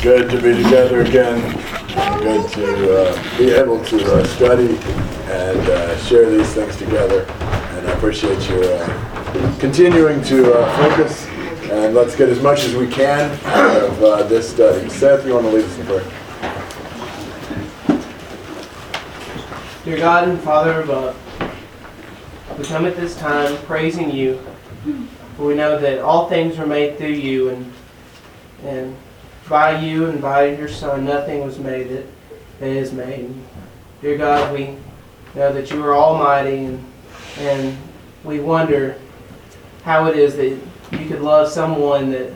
Good to be together again. Good to uh, be able to uh, study and uh, share these things together. And I appreciate your uh, continuing to uh, focus. And let's get as much as we can out of uh, this study. Seth, you want to lead us in prayer? Dear God and Father above, we come at this time praising you, we know that all things were made through you, and and by you and by your Son, nothing was made that, that is made. Dear God, we know that you are almighty, and and we wonder how it is that you could love someone that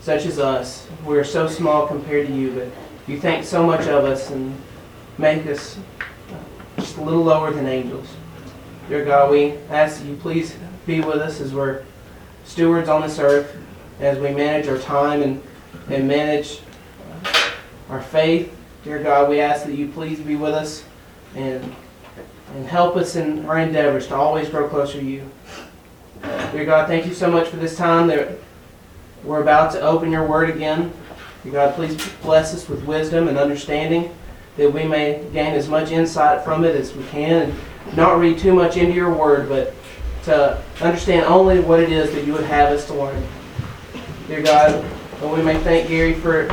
such as us. We're so small compared to you, but you think so much of us and make us just a little lower than angels. Dear God, we ask that you please be with us as we're stewards on this earth, as we manage our time and, and manage our faith. Dear God, we ask that you please be with us and, and help us in our endeavors to always grow closer to you. Dear God, thank you so much for this time that we're about to open your word again. Dear God, please bless us with wisdom and understanding that we may gain as much insight from it as we can and not read too much into your word, but to understand only what it is that you would have us to learn. Dear God, and we may thank Gary for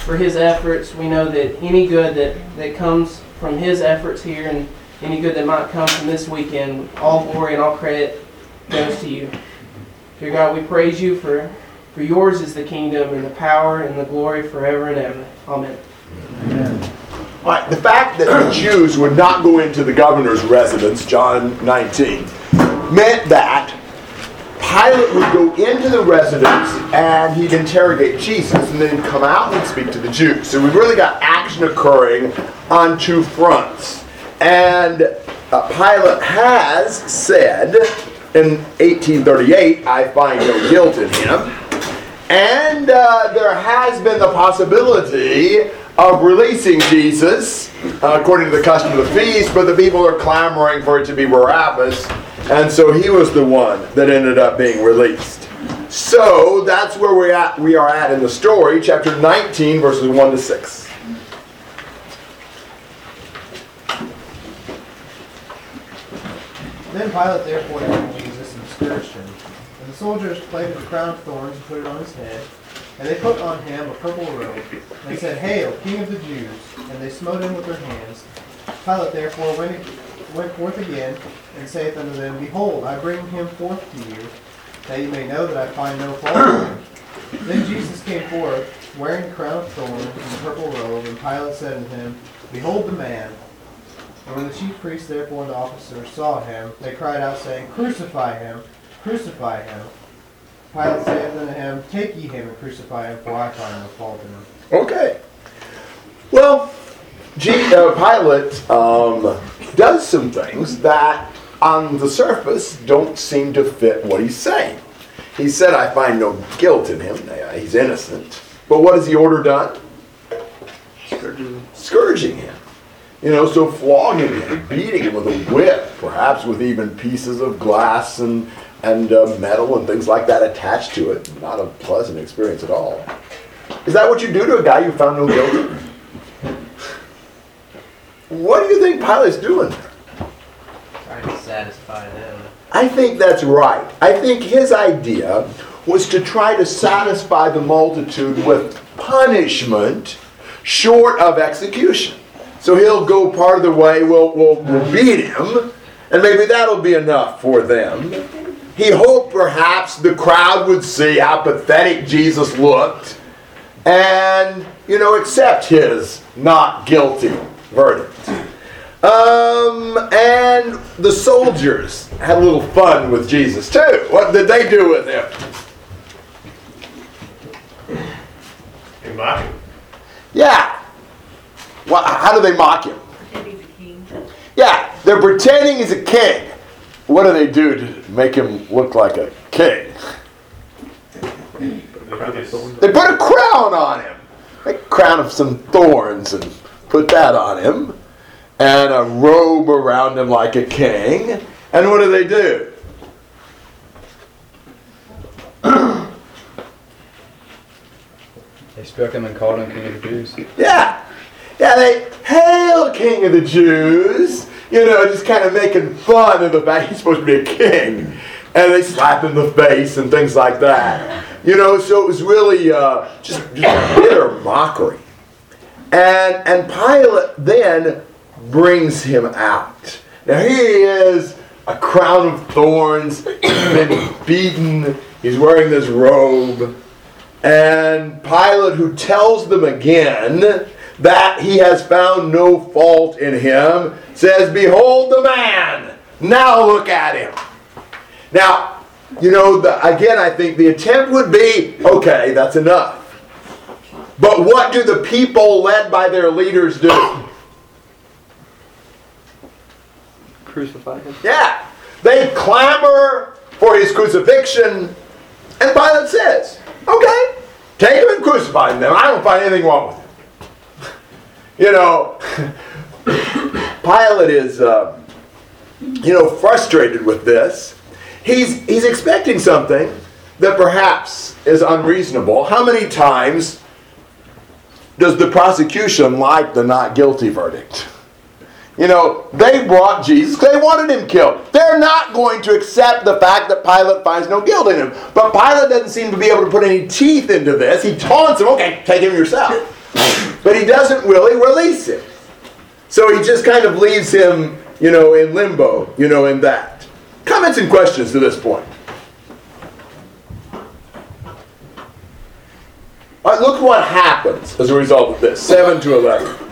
for his efforts. We know that any good that, that comes from his efforts here and any good that might come from this weekend, all glory and all credit goes to you. Dear God, we praise you for, for yours is the kingdom and the power and the glory forever and ever. Amen. Amen. All right, the fact that the Jews would not go into the governor's residence, John 19, meant that Pilate would go into the residence and he'd interrogate Jesus and then come out and speak to the Jews. So we've really got action occurring on two fronts. And uh, Pilate has said in 1838, I find no guilt in him. And uh, there has been the possibility of releasing Jesus uh, according to the custom of the feast, but the people are clamoring for it to be Barabbas, and so he was the one that ended up being released. So that's where we're at we are at in the story, chapter 19, verses 1 to 6. Then Pilate therefore took Jesus and scourged him. And the soldiers plaited a crown of thorns and put it on his head. And they put on him a purple robe, and said, Hail, King of the Jews! And they smote him with their hands. Pilate therefore went, went forth again, and saith unto them, Behold, I bring him forth to you, that ye may know that I find no fault in him. Then Jesus came forth, wearing a crown of thorns and a purple robe, and Pilate said unto him, Behold the man. And when the chief priests therefore and the officers saw him, they cried out, saying, Crucify him! Crucify him! Pilate saith unto him, Take ye him and crucify him, for I find no fault in him. Okay. Well, G- uh, Pilate um, does some things that on the surface don't seem to fit what he's saying. He said, I find no guilt in him. He's innocent. But what has he order done? Scourging. Scourging him. You know, so flogging him, beating him with a whip, perhaps with even pieces of glass and, and uh, metal and things like that attached to it. Not a pleasant experience at all. Is that what you do to a guy you found no guilty? What do you think Pilate's doing there? Trying to satisfy them. I think that's right. I think his idea was to try to satisfy the multitude with punishment short of execution. So he'll go part of the way, we'll, we'll, we'll beat him, and maybe that'll be enough for them. He hoped perhaps the crowd would see how pathetic Jesus looked and, you know, accept his not guilty verdict. Um, and the soldiers had a little fun with Jesus too. What did they do with him? They mock him. Yeah. Well, how do they mock him? Pretend he's a king. Yeah, they're pretending he's a king. What do they do to make him look like a king? They put a crown on him. A crown of some thorns and put that on him. And a robe around him like a king. And what do they do? They struck him and called him King of the Jews. Yeah. Yeah, they, Hail, King of the Jews. You know, just kind of making fun of the fact he's supposed to be a king. And they slap him in the face and things like that. You know, so it was really uh, just, just bitter mockery. And, and Pilate then brings him out. Now here he is, a crown of thorns, he's been beaten, he's wearing this robe. And Pilate, who tells them again that he has found no fault in him, says, Behold the man! Now look at him. Now, you know, the, again, I think the attempt would be okay, that's enough. But what do the people led by their leaders do? Crucify him. Yeah. They clamor for his crucifixion, and Pilate says, okay, take him and crucify him. I don't find anything wrong with him. You know, Pilate is, uh, you know, frustrated with this. He's, he's expecting something that perhaps is unreasonable. How many times does the prosecution like the not guilty verdict? You know, they brought Jesus, they wanted him killed. They're not going to accept the fact that Pilate finds no guilt in him. But Pilate doesn't seem to be able to put any teeth into this. He taunts him, okay, take him yourself. But he doesn't really release him. So he just kind of leaves him, you know, in limbo, you know, in that. Comments and questions to this point. All right, look what happens as a result of this 7 to 11.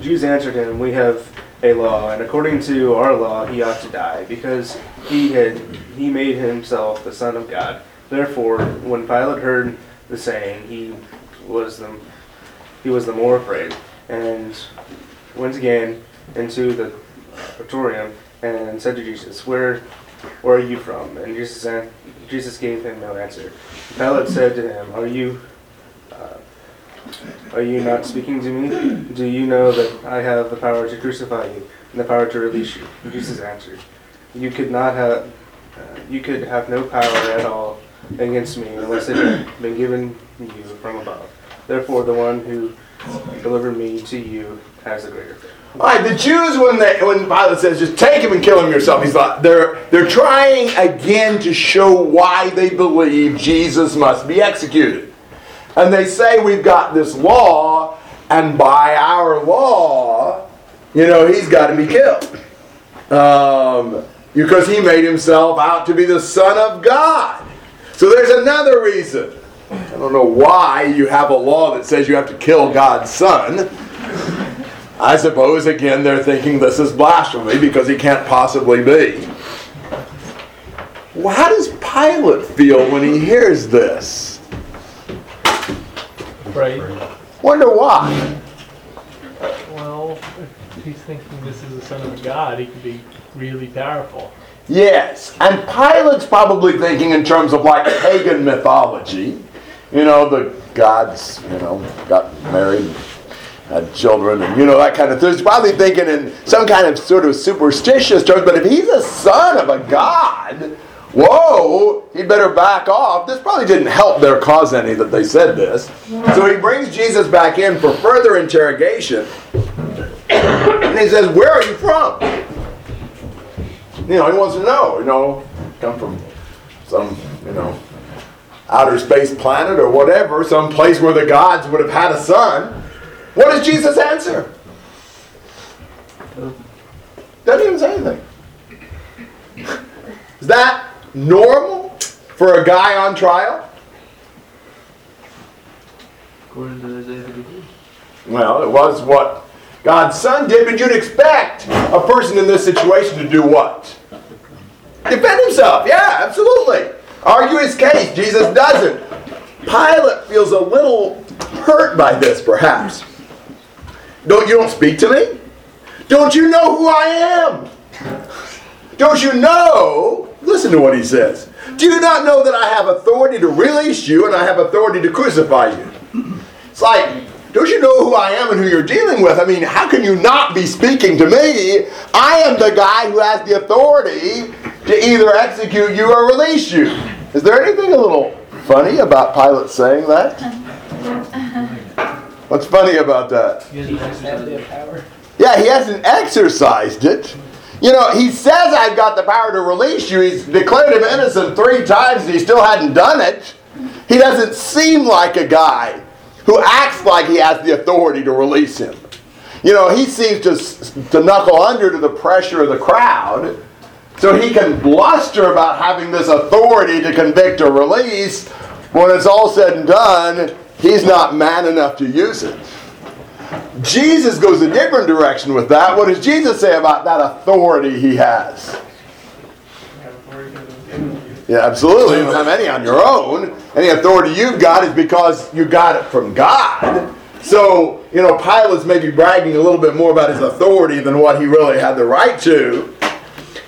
Jews answered him, We have a law, and according to our law he ought to die, because he had he made himself the Son of God. Therefore, when Pilate heard the saying, he was the he was the more afraid, and went again into the praetorium and said to Jesus, Where where are you from? And Jesus an- Jesus gave him no answer. Pilate said to him, Are you are you not speaking to me? Do you know that I have the power to crucify you and the power to release you? Jesus answered, You could not have, uh, you could have no power at all against me unless it had been given you from above. Therefore, the one who delivered me to you has the greater faith. All right, the Jews, when they, when Pilate says, "Just take him and kill him yourself," he's like, they're they're trying again to show why they believe Jesus must be executed, and they say we've got this law, and by our law, you know, he's got to be killed, um, because he made himself out to be the Son of God. So there's another reason. I don't know why you have a law that says you have to kill God's Son. I suppose, again, they're thinking this is blasphemy because he can't possibly be. Well, how does Pilate feel when he hears this? Right. Wonder why. Well, if he's thinking this is the son of a God, he could be really powerful. Yes, and Pilate's probably thinking in terms of like pagan mythology. You know, the gods, you know, got married, and had children, and you know, that kind of thing. He's probably thinking in some kind of sort of superstitious terms, but if he's a son of a god, whoa, he'd better back off. This probably didn't help their cause any that they said this. So he brings Jesus back in for further interrogation. And he says, Where are you from? You know, he wants to know, you know, come from some, you know, outer space planet or whatever, some place where the gods would have had a son. What does Jesus answer? Doesn't even say anything. Is that normal for a guy on trial? According to Isaiah 53. Well, it was what God's son did, but you'd expect a person in this situation to do what? Defend himself. Yeah, absolutely. Argue his case. Jesus doesn't. Pilate feels a little hurt by this, perhaps. Don't you don't speak to me? Don't you know who I am? Don't you know? Listen to what he says. Do you not know that I have authority to release you and I have authority to crucify you? It's like don't you know who I am and who you're dealing with? I mean, how can you not be speaking to me? I am the guy who has the authority to either execute you or release you. Is there anything a little funny about Pilate saying that? What's funny about that? Jesus had the power. Yeah, he hasn't exercised it. You know, he says, I've got the power to release you. He's declared him innocent three times and he still hadn't done it. He doesn't seem like a guy who acts like he has the authority to release him. You know, he seems to, to knuckle under to the pressure of the crowd so he can bluster about having this authority to convict or release. When it's all said and done, he's not man enough to use it. Jesus goes a different direction with that. What does Jesus say about that authority he has? Yeah, absolutely. You don't have any on your own. Any authority you've got is because you got it from God. So, you know, Pilate's maybe bragging a little bit more about his authority than what he really had the right to.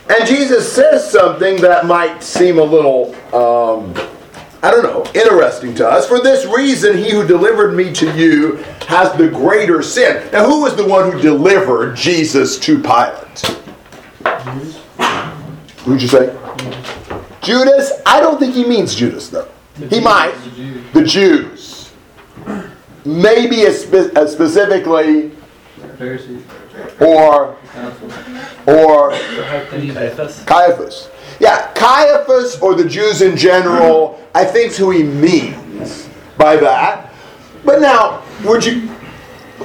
And Jesus says something that might seem a little, um, I don't know, interesting to us. For this reason, he who delivered me to you has the greater sin. Now, who was the one who delivered Jesus to Pilate? Who'd you say? Judas? I don't think he means Judas, though. He might. The Jews. Maybe a spe- a specifically, Pharisees. or Council. or Caiaphas. Yeah, Caiaphas or the Jews in general, I think is who he means by that. But now, would you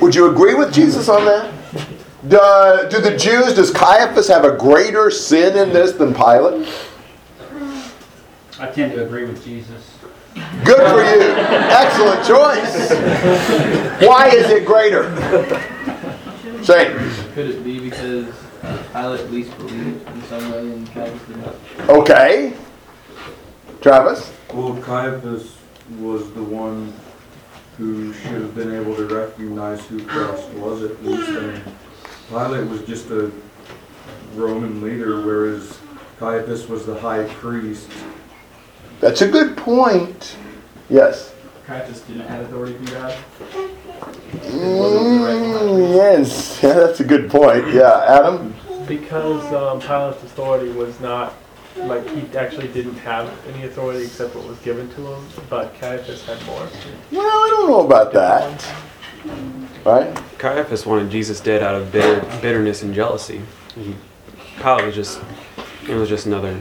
would you agree with Jesus on that? Do, do the Jews, does Caiaphas have a greater sin in this than Pilate? I tend to agree with Jesus. Good for you. Excellent choice. Why is it greater? Say, Could it be because Pilate at least believed in some way and Caiaphas did not? okay. Travis? Well, Caiaphas was the one who should have been able to recognize who Christ was at least. And Pilate was just a Roman leader, whereas Caiaphas was the high priest. That's a good point. Yes. Caiaphas didn't have authority from God. Mm, yes, that's a good point. Yeah, Adam? Because um, Pilate's authority was not, like, he actually didn't have any authority except what was given to him, but Caiaphas had more. Well, I don't know about that. Right? Caiaphas wanted Jesus dead out of bitter, bitterness and jealousy. He, Pilate was just, it was just another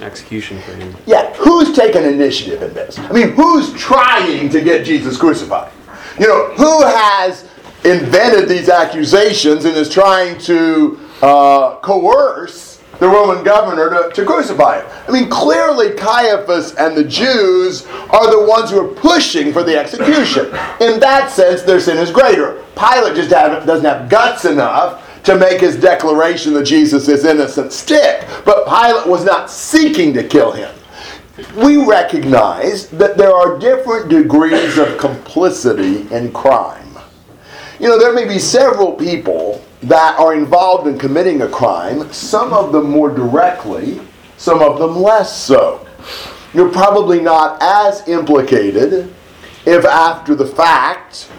execution for him. Yeah, who's taking initiative in this? I mean, who's trying to get Jesus crucified? You know, who has invented these accusations and is trying to uh, coerce the Roman governor to, to crucify him? I mean, clearly Caiaphas and the Jews are the ones who are pushing for the execution. In that sense, their sin is greater. Pilate just have, doesn't have guts enough to make his declaration that Jesus is innocent stick. But Pilate was not seeking to kill him. We recognize that there are different degrees of complicity in crime. You know, there may be several people that are involved in committing a crime, some of them more directly, some of them less so. You're probably not as implicated if after the fact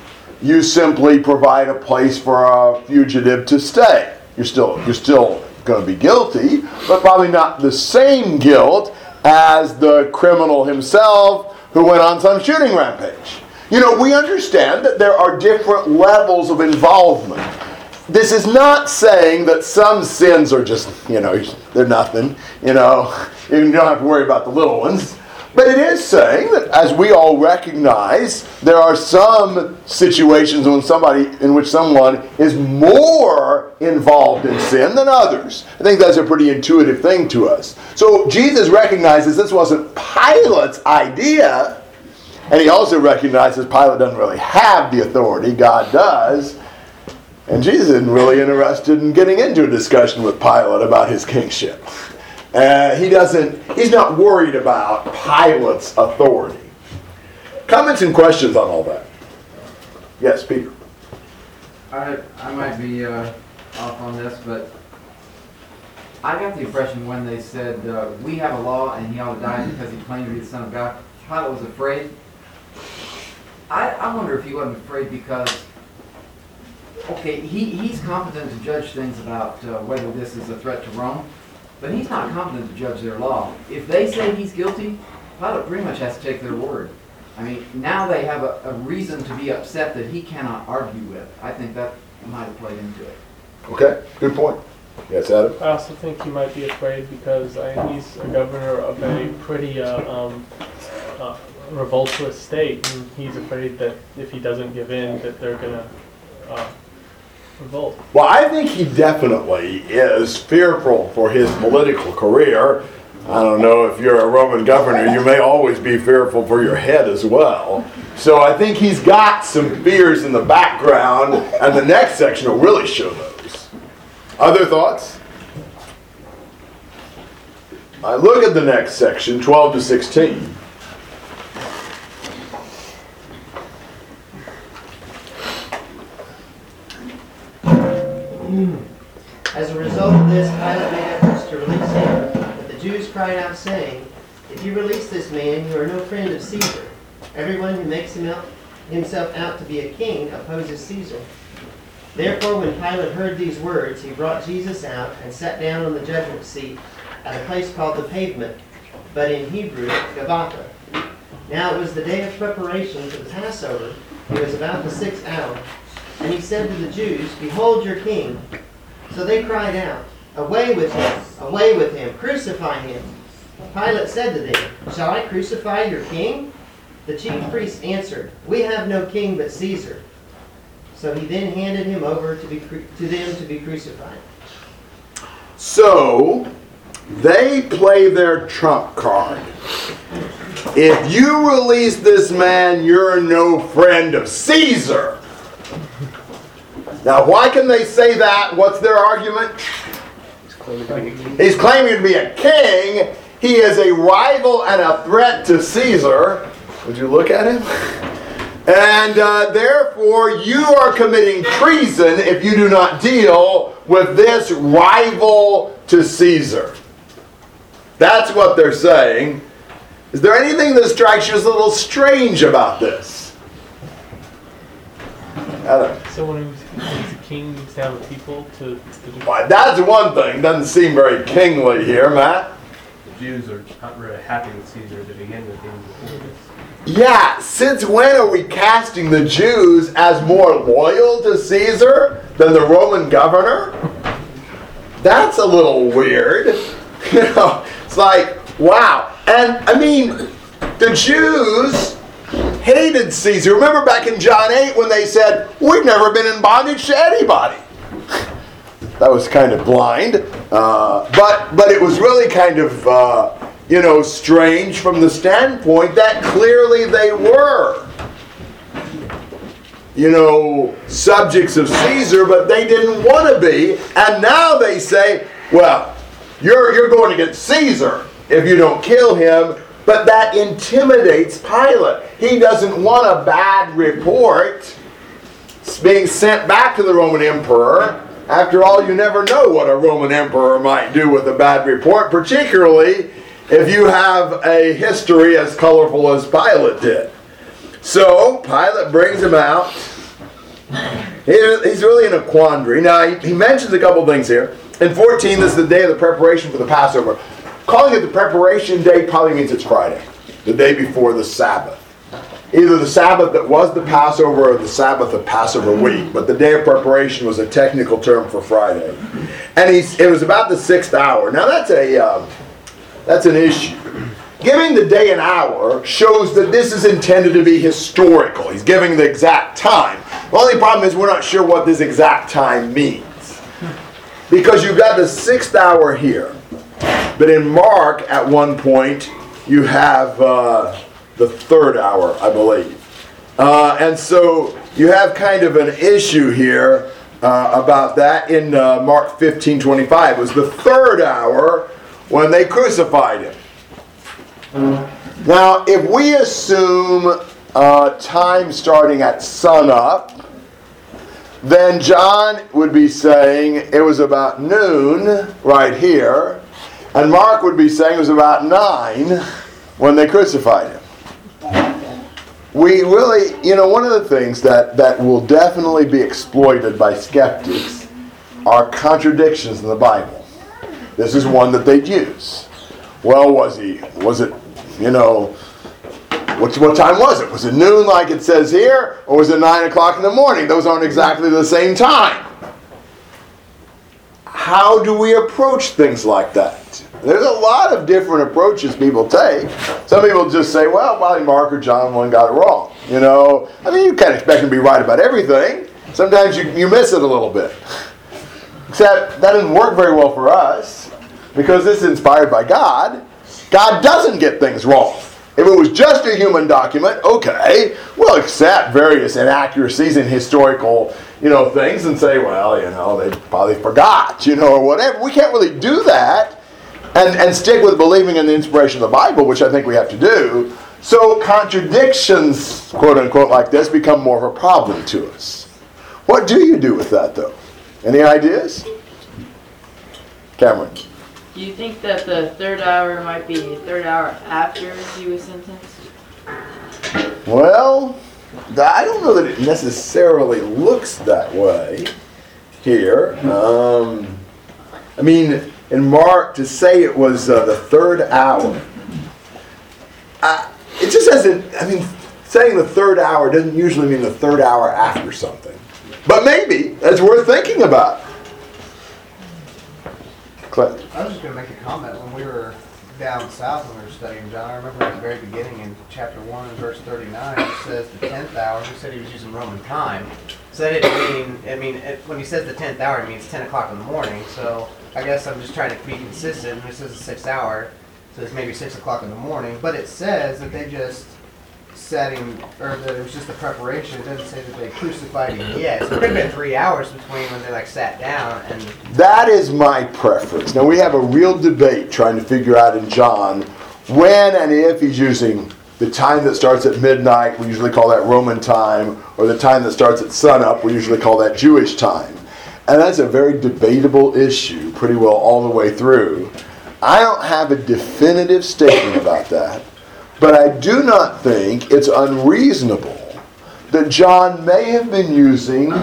you simply provide a place for a fugitive to stay. You're still you're still going to be guilty, but probably not the same guilt as the criminal himself who went on some shooting rampage. You know, we understand that there are different levels of involvement. This is not saying that some sins are just, you know, they're nothing, you know, you don't have to worry about the little ones. But it is saying that, as we all recognize, there are some situations when somebody, in which someone is more involved in sin than others. I think that's a pretty intuitive thing to us. So Jesus recognizes this wasn't Pilate's idea, and he also recognizes Pilate doesn't really have the authority, God does. And Jesus isn't really interested in getting into a discussion with Pilate about his kingship. Uh, he doesn't, he's not worried about Pilate's authority. Comments and questions on all that? Yes, Peter. I, I might be uh, off on this, but I got the impression when they said, uh, we have a law and he ought to die because he claimed to be the son of God, Pilate was afraid. I, I wonder if he wasn't afraid because, okay, he, he's competent to judge things about uh, whether this is a threat to Rome, but he's not competent to judge their law. If they say he's guilty, Pilate pretty much has to take their word. I mean, now they have a, a reason to be upset that he cannot argue with. I think that might have played into it. Okay, good point. Yes, Adam? I also think he might be afraid because uh, he's a governor of a pretty uh, um, uh, revoltuous state, and he's afraid that if he doesn't give in, that they're gonna uh, Well, I think he definitely is fearful for his political career. I don't know if you're a Roman governor, you may always be fearful for your head as well. So I think he's got some fears in the background, and the next section will really show those. Other thoughts? I look at the next section, 12 to 16. As a result of this, Pilate made efforts to release him, but the Jews cried out, saying, If you release this man, you are no friend of Caesar. Everyone who makes him out, himself out to be a king opposes Caesar. Therefore, when Pilate heard these words, he brought Jesus out and sat down on the judgment seat at a place called the pavement, but in Hebrew, Gabbatha. Now it was the day of preparation for the Passover. It was about the sixth hour. And he said to the Jews, Behold your king. So they cried out, Away with him! Away with him! Crucify him! Pilate said to them, Shall I crucify your king? The chief priests answered, We have no king but Caesar. So he then handed him over to, be, to them to be crucified. So they play their trump card. If you release this man, you're no friend of Caesar. Now, why can they say that? What's their argument? He's claiming to be a king. He is a rival and a threat to Caesar. Would you look at him? And uh, therefore, you are committing treason if you do not deal with this rival to Caesar. That's what they're saying. Is there anything that strikes you as a little strange about this? Adam? Someone who's, who's a king needs to have a people to, to do. Why, that's one thing. Doesn't seem very kingly here, Matt. The Jews are not really happy with Caesar to begin with. even before this. Yeah, since when are we casting the Jews as more loyal to Caesar than the Roman governor? That's a little weird. You know, it's like, wow. And I mean, the Jews hated Caesar. Remember back in John 8 when they said, We've never been in bondage to anybody. That was kind of blind. Uh, but, but it was really kind of, uh, you know, strange from the standpoint that clearly they were you know, subjects of Caesar, but they didn't want to be. And now they say, well, you're, you're going against Caesar if you don't kill him. But that intimidates Pilate. He doesn't want a bad report being sent back to the Roman emperor. After all, you never know what a Roman emperor might do with a bad report, particularly if you have a history as colorful as Pilate did. So Pilate brings him out. He's really in a quandary. Now, he, mentions a couple things here. In 14, this is the day of the preparation for the Passover. Calling it the preparation day probably means it's Friday, the day before the Sabbath. Either the Sabbath that was the Passover or the Sabbath of Passover week, but the day of preparation was a technical term for Friday. And he's, it was about the sixth hour. Now, that's a. Um, that's an issue. Giving the day and hour shows that this is intended to be historical. He's giving the exact time. The only problem is we're not sure what this exact time means. Because you've got the sixth hour here. But in Mark, at one point, you have uh, the third hour, I believe. Uh, and so you have kind of an issue here uh, about that in uh, Mark 15 25. It was the third hour when they crucified him. Now, if we assume uh, time starting at sunup, then John would be saying it was about noon right here, and Mark would be saying it was about nine when they crucified him. we really, you know, one of the things that, that will definitely be exploited by skeptics are contradictions in the Bible. This is one that they'd use. Well, was he, was it, you know, what, what time was it? Was it noon like it says here, or was it 9 o'clock in the morning? Those aren't exactly the same time. How do we approach things like that? There's a lot of different approaches people take. Some people just say, well, probably Mark or John one got it wrong. You know, I mean, you can't expect them to be right about everything. Sometimes you, you miss it a little bit. Except that doesn't work very well for us because this is inspired by God. God doesn't get things wrong. If it was just a human document, okay, we'll accept various inaccuracies in historical, you know, things and say, well, you know, they probably forgot, you know, or whatever. We can't really do that and, and stick with believing in the inspiration of the Bible, which I think we have to do. So contradictions, quote unquote, like this become more of a problem to us. What do you do with that, though? Any ideas? Cameron. Do you think that the third hour might be the third hour after he was sentenced? Well, I don't know that it necessarily looks that way here. Um, I mean, in Mark, to say it was uh, the third hour, uh, it just doesn't, I mean, saying the third hour doesn't usually mean the third hour after something. But maybe that's worth thinking about. Clint. I was just going to make a comment when we were down south when we were studying John. I remember at the very beginning in chapter 1 verse 39, it says the 10th hour. He said he was using Roman time. So that didn't mean, I mean, it, when he says the 10th hour, it means 10 o'clock in the morning. So I guess I'm just trying to be consistent. It says the 6th hour, so it's maybe 6 o'clock in the morning. But it says that they just setting, or that it was just the preparation. It doesn't say that they crucified him mm-hmm. yet. So it could have been three hours between when they like sat down and That is my preference. Now, we have a real debate trying to figure out in John when and if he's using the time that starts at midnight, we usually call that Roman time, or the time that starts at sunup, we usually call that Jewish time. And that's a very debatable issue, pretty well all the way through. I don't have a definitive statement about that, but I do not think it's unreasonable that John may have been using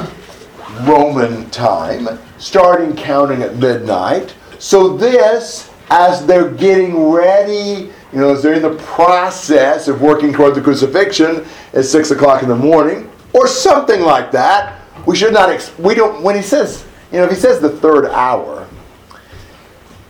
Roman time, starting counting at midnight. So this, as they're getting ready, you know, as they're in the process of working toward the crucifixion at six o'clock in the morning, or something like that. We should not. Ex- we don't. When he says, you know, if he says the third hour,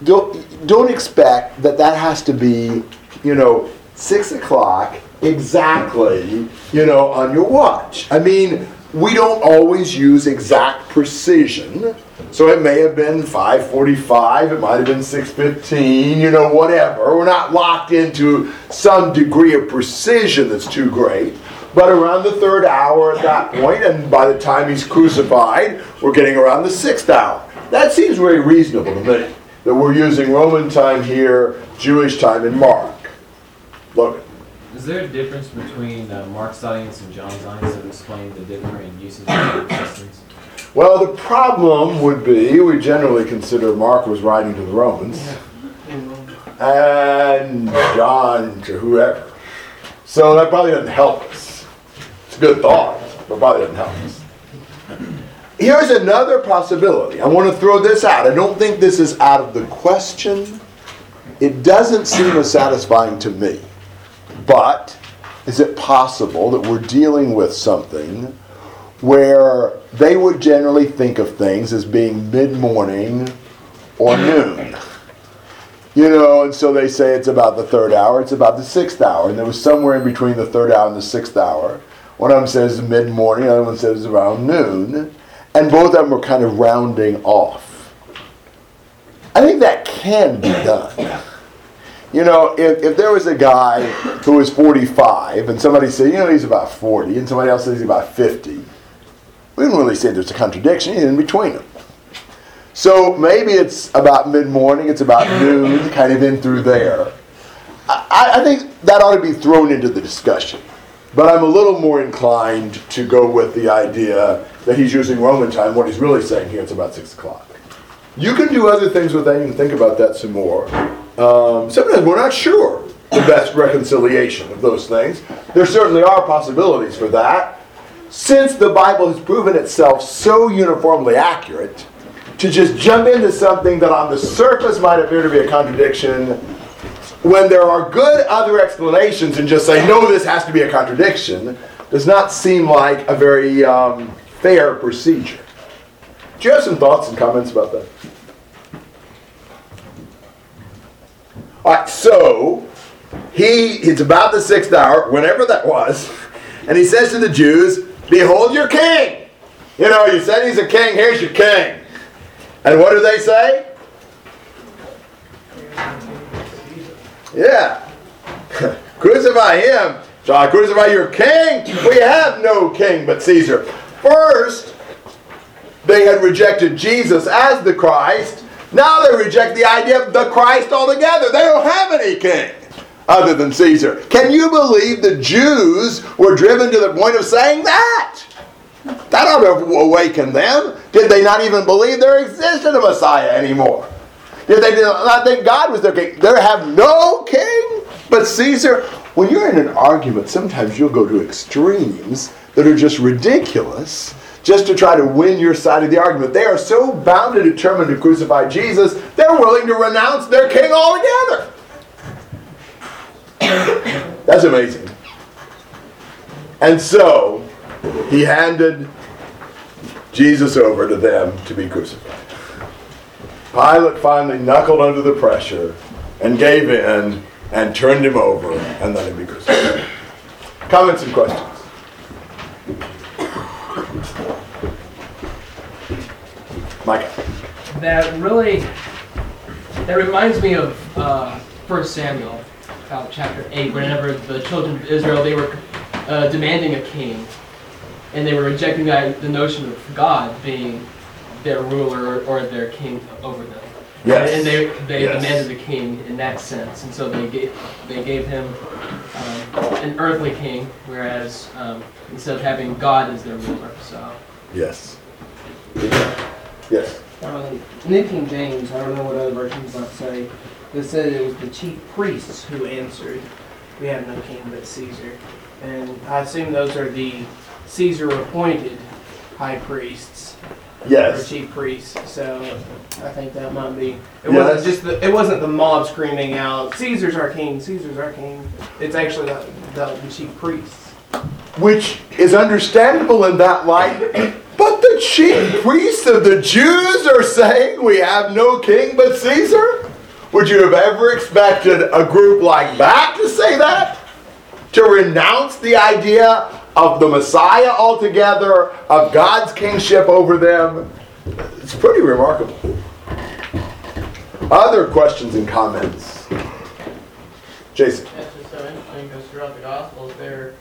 don't don't expect that that has to be, you know, six o'clock exactly, you know, on your watch. I mean, we don't always use exact precision. So it may have been 545, it might have been 615, you know, whatever. We're not locked into some degree of precision that's too great. But around the third hour at that point, and by the time he's crucified, we're getting around the sixth hour. That seems very reasonable to me. That we're using Roman time here, Jewish time in Mark. Look, Is there a difference between uh, Mark's audience and John's audience that explain the different uses of distance? Well, the problem would be we generally consider Mark was writing to the Romans and John to whoever. So that probably doesn't help us. It's a good thought, but probably doesn't help us. Here's another possibility. I want to throw this out. I don't think this is out of the question. It doesn't seem as satisfying to me. But is it possible that we're dealing with something where they would generally think of things as being mid morning or mm-hmm. noon? You know, and so they say it's about the third hour, it's about the sixth hour, and there was somewhere in between the third hour and the sixth hour. One of them says mid morning, the other one says around noon, and both of them are kind of rounding off. I think that can be done. You know, if, if there was a guy who was 45 and somebody said, you know, he's about 40, and somebody else says he's about 50, we wouldn't really say there's a contradiction in between them. So maybe it's about mid morning, it's about noon, kind of in through there. I, I think that ought to be thrown into the discussion. But I'm a little more inclined to go with the idea that he's using Roman time. What he's really saying here, it's about 6 o'clock. You can do other things with that. You can think about that some more. Um, sometimes we're not sure. the best reconciliation of those things. There certainly are possibilities for that. Since the Bible has proven itself so uniformly accurate, to just jump into something that on the surface might appear to be a contradiction, when there are good other explanations and just say, no, this has to be a contradiction, does not seem like a very um, fair procedure. Do you have some thoughts and comments about that? All right, so he it's about the sixth hour, whenever that was, and he says to the Jews, "Behold your king." You know, you said he's a king. Here's your king. And what do they say? Yeah, crucify him. Shall I crucify your king? We have no king but Caesar. First, they had rejected Jesus as the Christ. Now they reject the idea of the Christ altogether. They don't have any king other than Caesar. Can you believe the Jews were driven to the point of saying that? That ought to awaken them. Did they not even believe there existed a Messiah anymore? Did they not think God was their king? They have no king but Caesar. When you're in an argument, sometimes you'll go to extremes that are just ridiculous just to try to win your side of the argument. They are so bound and determined to crucify Jesus, they're willing to renounce their king altogether. That's amazing. And so, he handed Jesus over to them to be crucified. Pilate finally knuckled under the pressure and gave in and turned him over and let him be crucified. Comments and questions? Micah. that really that reminds me of uh, 1 Samuel, uh, chapter 8, whenever the children of Israel they were uh, demanding a king, and they were rejecting the, the notion of God being their ruler or, or their king over them. Yes. And they they Yes. demanded a king in that sense, and so they gave they gave him um, an earthly king, whereas um, instead of having God as their ruler, so. Yes. Yes. Um, New King James, I don't know what other versions might say, but said it was the chief priests who answered, "We have no king but Caesar," and I assume those are the Caesar-appointed high priests Yes. chief priests. So I think that might be. It Yes. wasn't just the. It wasn't the mob screaming out, "Caesar's our king! Caesar's our king!" It's actually the, the, the chief priests. Which is understandable in that light. But the chief priests of the Jews are saying we have no king but Caesar? Would you have ever expected a group like that to say that? To renounce the idea of the Messiah altogether, of God's kingship over them? It's pretty remarkable. Other questions and comments? Jason. That's just so interesting because throughout the Gospels, they're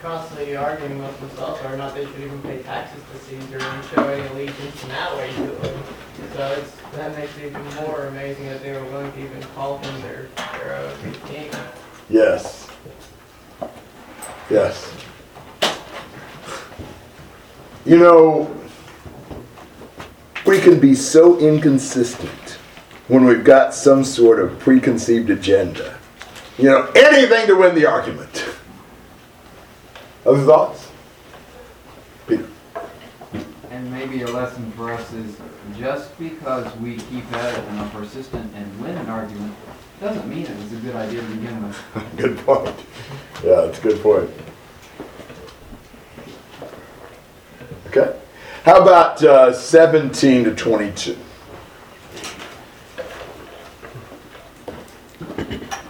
constantly arguing with themselves whether or not they should even pay taxes to Caesar and show any allegiance in that way to him. So it's, that makes it even more amazing that they were willing to even call him their, their uh, king. Yes. Yes. You know, we can be so inconsistent when we've got some sort of preconceived agenda. You know, anything to win the argument. Other thoughts? Peter. And maybe a lesson for us is just because we keep at it and are persistent and win an argument, doesn't mean it was a good idea to begin with. Good point. Yeah, it's a good point. Okay. How about uh, 17 to 22?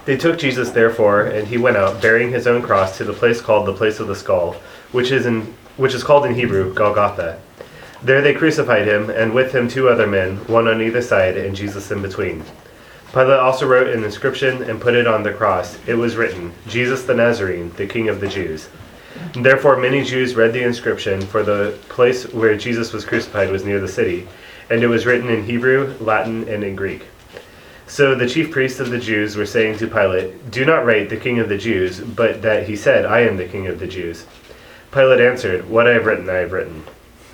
They took Jesus therefore, and he went out, bearing his own cross, to the place called the place of the skull, which is in which is called in Hebrew Golgotha. There they crucified him, and with him two other men, one on either side, and Jesus in between. Pilate also wrote an inscription and put it on the cross. It was written, Jesus the Nazarene, the King of the Jews. Therefore many Jews read the inscription, for the place where Jesus was crucified was near the city, and it was written in Hebrew, Latin, and in Greek. So the chief priests of the Jews were saying to Pilate, Do not write the King of the Jews, but that he said, I am the King of the Jews. Pilate answered, What I have written, I have written.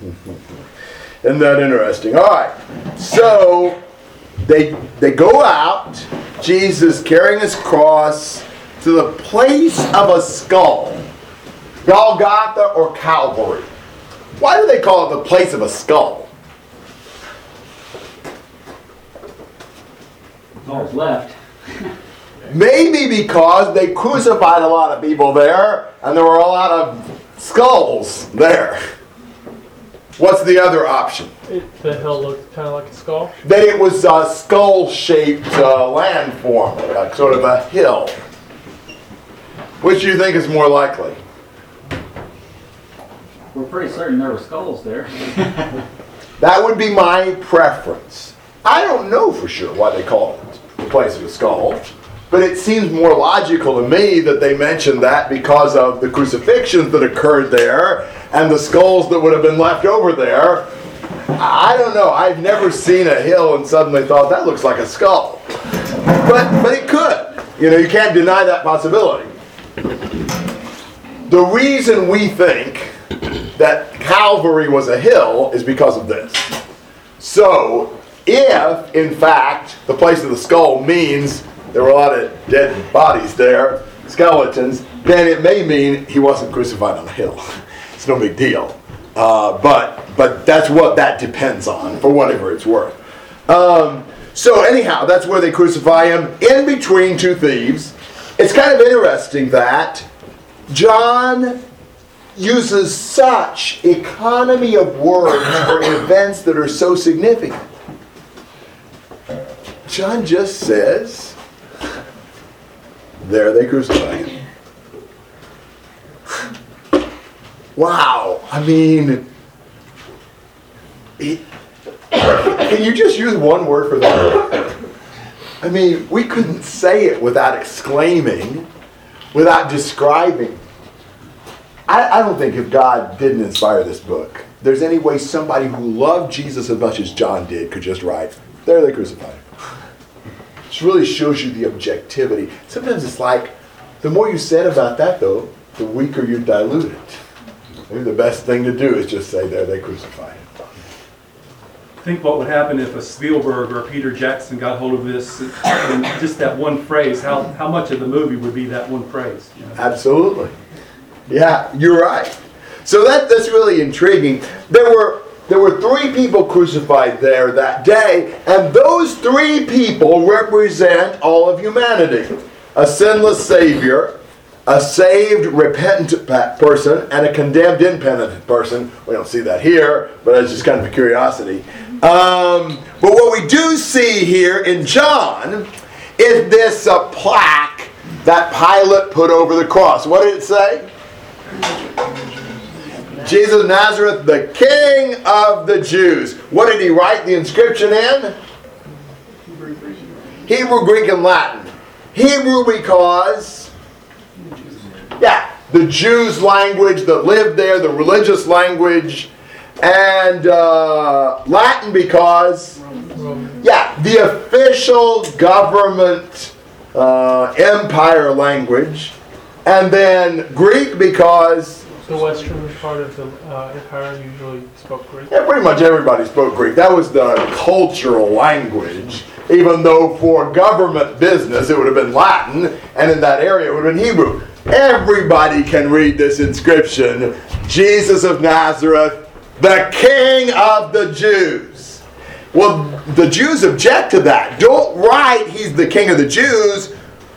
Isn't that interesting? All right. So they they go out, Jesus carrying his cross, to the place of a skull, Golgotha or Calvary. Why do they call it the place of a skull? All left. Maybe because they crucified a lot of people there and there were a lot of skulls there. What's the other option? It, the hill looked kind of like a skull. That it was a skull shaped uh, landform, like sort of a hill. Which do you think is more likely? We're pretty certain there were skulls there. That would be my preference. I don't know for sure why they call it the place of a skull, but it seems more logical to me that they mentioned that because of the crucifixions that occurred there and the skulls that would have been left over there. I don't know. I've never seen a hill and suddenly thought that looks like a skull. But but it could. You know, you can't deny that possibility. The reason we think that Calvary was a hill is because of this. So, if in fact the place of the skull means there were a lot of dead bodies there, skeletons, then it may mean he wasn't crucified on the hill. It's no big deal. Uh, but but that's what that depends on, for whatever it's worth. Um, so anyhow, that's where they crucify him in between two thieves. It's kind of interesting that John uses such economy of words for events that are so significant. John just says, there they crucify him. Wow. I mean, it, can you just use one word for that? I mean, we couldn't say it without exclaiming, without describing. I, I don't think if God didn't inspire this book, there's any way somebody who loved Jesus as much as John did could just write, there they crucified him. It really shows you the objectivity. Sometimes it's like, the more you said about that, though, the weaker you dilute it. Maybe the best thing to do is just say, there they crucified him. Think what would happen if a Spielberg or a Peter Jackson got hold of this and just that one phrase, how, how much of the movie would be that one phrase? you know? Absolutely. Yeah, you're right. So that, that's really intriguing. There were there were three people crucified there that day, and those three people represent all of humanity. A sinless Savior, a saved, repentant person, and a condemned, impenitent person. We don't see that here, but that's just kind of a curiosity. Um, but what we do see here in John is this uh, plaque that Pilate put over the cross. What did it say? Jesus of Nazareth, the King of the Jews. What did he write the inscription in? Hebrew, Greek, and Latin. Hebrew because, yeah, the Jews' language that lived there, the religious language, and uh, Latin because, yeah, the official government uh, empire language, and then Greek because The western part of the uh, empire usually spoke Greek. Yeah, pretty much everybody spoke Greek. That was the cultural language. Even though for government business it would have been Latin, and in that area it would have been Hebrew. Everybody can read this inscription Jesus of Nazareth, the King of the Jews. Well, the Jews object to that. Don't write he's the King of the Jews.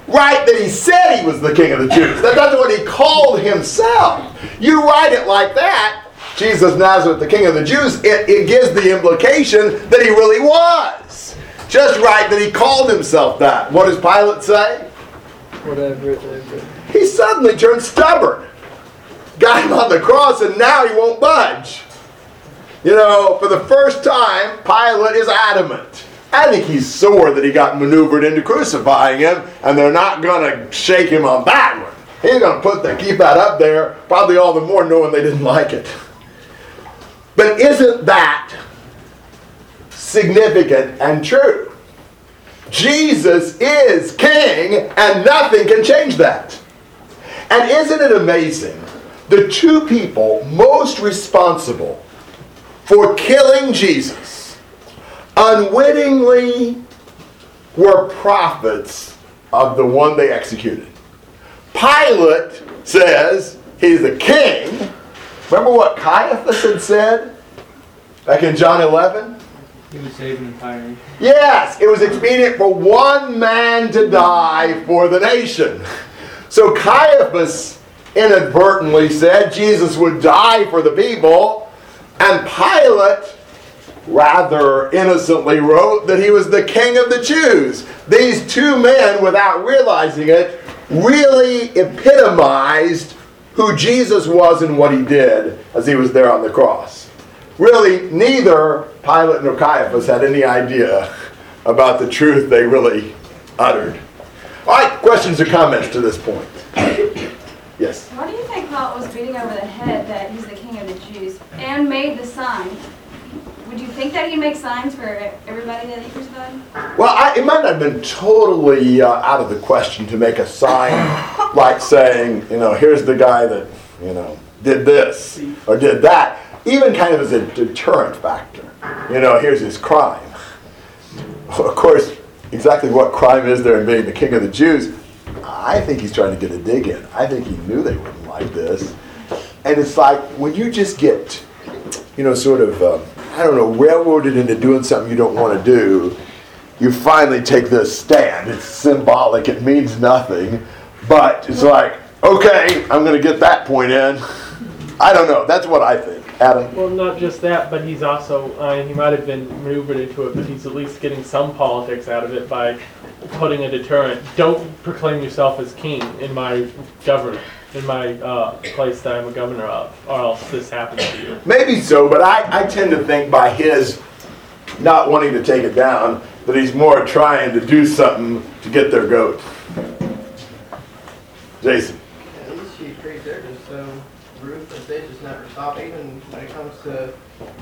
Write that he said he was the King of the Jews. That, that's what he called himself. You write it like that, Jesus Nazareth, the King of the Jews, it, it gives the implication that he really was. Just write that he called himself that. What does Pilate say? Whatever it is. He suddenly turned stubborn. Got him on the cross, and now he won't budge. You know, for the first time, Pilate is adamant. I think he's sore that he got maneuvered into crucifying him, and they're not going to shake him on that one. He's going to put the keep that up there, probably all the more knowing they didn't like it. But isn't that significant and true? Jesus is king, and nothing can change that. And isn't it amazing? The two people most responsible for killing Jesus unwittingly were prophets of the one they executed. Pilate says he's the king. Remember what Caiaphas had said back in John 11? He was saving the entire. Yes, it was expedient for one man to die for the nation. So Caiaphas inadvertently said Jesus would die for the people, and Pilate rather innocently wrote that he was the king of the Jews. These two men, without realizing it, really epitomized who Jesus was and what he did as he was there on the cross. Really, neither Pilate nor Caiaphas had any idea about the truth they really uttered. All right, questions or comments to this point? Yes. Why do you think Pilate was beating over the head that he's the king of the Jews and made the sign? You think that he'd make signs for everybody that he crucified? Well, I, it might not have been totally uh, out of the question to make a sign like saying, you know, here's the guy that, you know, did this or did that, even kind of as a deterrent factor. You know, here's his crime. Of course, exactly what crime is there in being the king of the Jews? I think he's trying to get a dig in. I think he knew they wouldn't like this. And it's like when you just get, you know, sort of, uh, I don't know, railroaded into doing something you don't want to do, you finally take this stand. It's symbolic, it means nothing, but it's like, okay, I'm going to get that point in. I don't know. That's what I think. Adam? Well, not just that, but he's also, uh, he might have been maneuvered into it, but he's at least getting some politics out of it by putting a deterrent. Don't proclaim yourself as king in my government, in my uh, place that I'm a governor of, or else this happens to you. Maybe so, but I, I tend to think by his not wanting to take it down that he's more trying to do something to get their goat. Jason. Yeah, these chief priests, they're just so ruthless. They just never stop. Even when it comes to,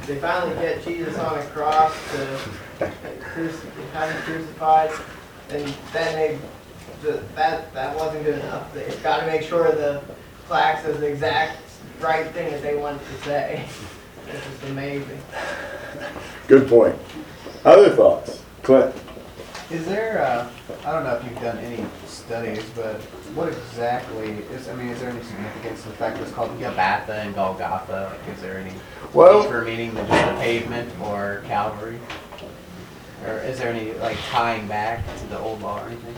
they finally get Jesus on a cross to cruci- have him crucified, and then they, the, that that wasn't good enough. They've got to make sure the plaque says the exact right thing that they want to say. It's just amazing. Good point. Other thoughts? Clint. Is there, uh, I don't know if you've done any studies, but what exactly is, I mean, is there any significance to the fact that it's called Gabbatha and Golgotha? Like, is there any Well- deeper meaning than just the pavement or Calvary? Or is there any, like, tying back to the old law or anything?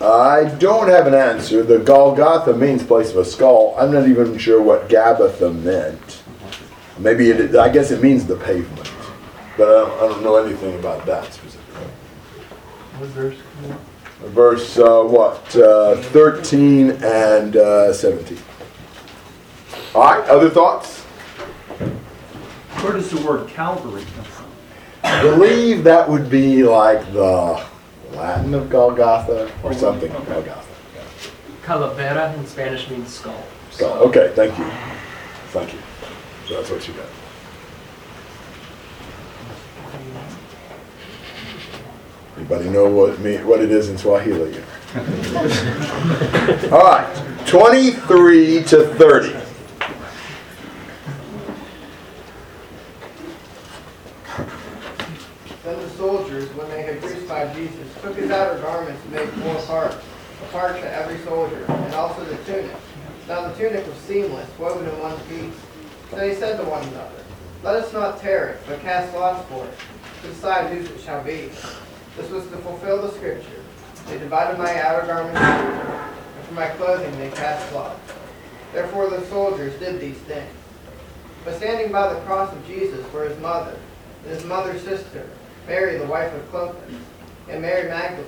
I don't have an answer. The Golgotha means place of a skull. I'm not even sure what Gabbatha meant. Maybe it, I guess it means the pavement. But I don't, I don't know anything about that specifically. What verse? Verse, uh, what, uh, 13 and uh, 17. All right, other thoughts? Where does the word Calvary come from? I believe that would be like the Latin of Golgotha or something. Golgotha. Calavera in Spanish means skull. Skull. Okay, thank you. Thank you. So that's what you got. Anybody know what it what it is in Swahili? All right, 23 to 30. Then the soldiers, when they had crucified Jesus, took his outer garments and made four parts, a part to every soldier, and also the tunic. Now the tunic was seamless, woven in one piece. So they said to one another, Let us not tear it, but cast lots for it, to decide whose it shall be. This was to fulfill the scripture. They divided my outer garment, and for my clothing they cast lots. Therefore the soldiers did these things. But standing by the cross of Jesus were his mother, and his mother's sister, Mary the wife of Clopas, and Mary Magdalene.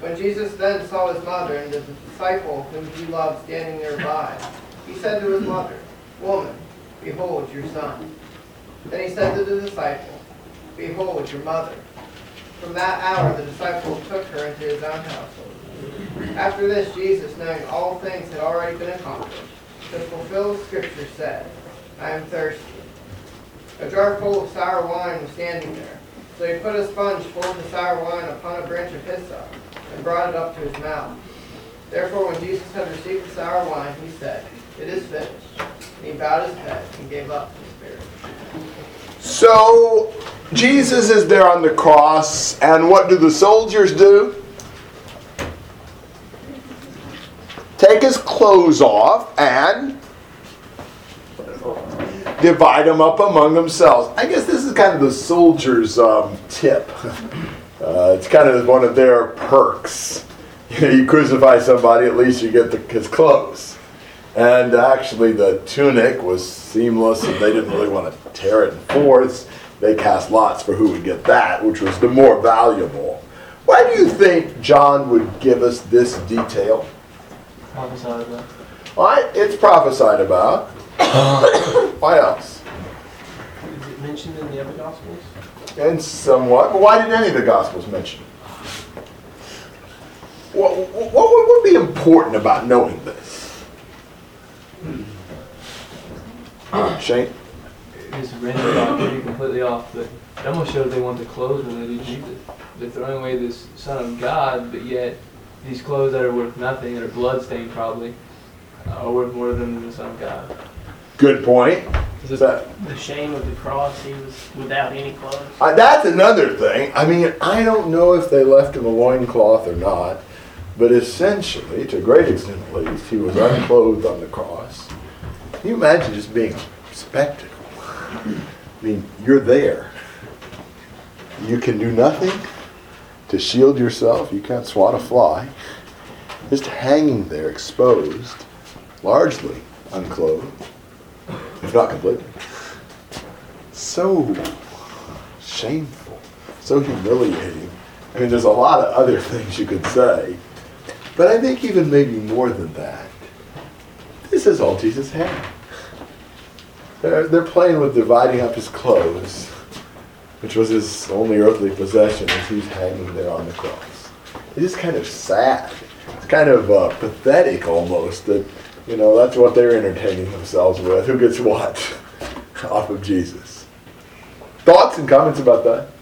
When Jesus then saw his mother and the disciple whom he loved standing nearby, he said to his mother, Woman, behold your son. Then he said to the disciple, Behold your mother. From that hour the disciple took her into his own household. After this, Jesus, knowing all things had already been accomplished, to fulfill the scripture, said, I am thirsty. A jar full of sour wine was standing there. So he put a sponge full of the sour wine upon a branch of hyssop and brought it up to his mouth. Therefore, when Jesus had received the sour wine, he said, It is finished. And he bowed his head and gave up his spirit. So Jesus is there on the cross, and what do the soldiers do? Take his clothes off and divide them up among themselves. I guess this is kind of the soldier's um, tip. Uh, it's kind of one of their perks. You know, you crucify somebody, at least you get the, his clothes. And actually, the tunic was seamless, and they didn't really want to tear it in fourths. They cast lots for who would get that, which was the more valuable. Why do you think John would give us this detail? Prophesied about. Why? It's prophesied about. Why else? Is it mentioned in the other Gospels? And somewhat. But why did any of the Gospels mention it? What, what, what would be important about knowing this? Shane? It's random not getting completely off, but it almost shows they want the clothes when they do Jesus. They're throwing away this Son of God, but yet these clothes that are worth nothing, that are bloodstained probably, are worth more than the Son of God. Good point. Is that, The shame of the cross, he was without any clothes. uh, that's another thing. I mean, I don't know if they left him a loincloth or not, but essentially, to a great extent at least, he was unclothed on the cross. Can you imagine just being a spectacle? I mean, you're there. You can do nothing to shield yourself. You can't swat a fly. Just hanging there, exposed, largely unclothed, if not completely. So shameful, so humiliating. I mean, there's a lot of other things you could say, but I think even maybe more than that, this is all Jesus had. They're, they're playing with dividing up his clothes, which was his only earthly possession as he's hanging there on the cross. It's just kind of sad. It's kind of uh, pathetic almost that, you know, that's what they're entertaining themselves with. Who gets what off of Jesus? Thoughts and comments about that?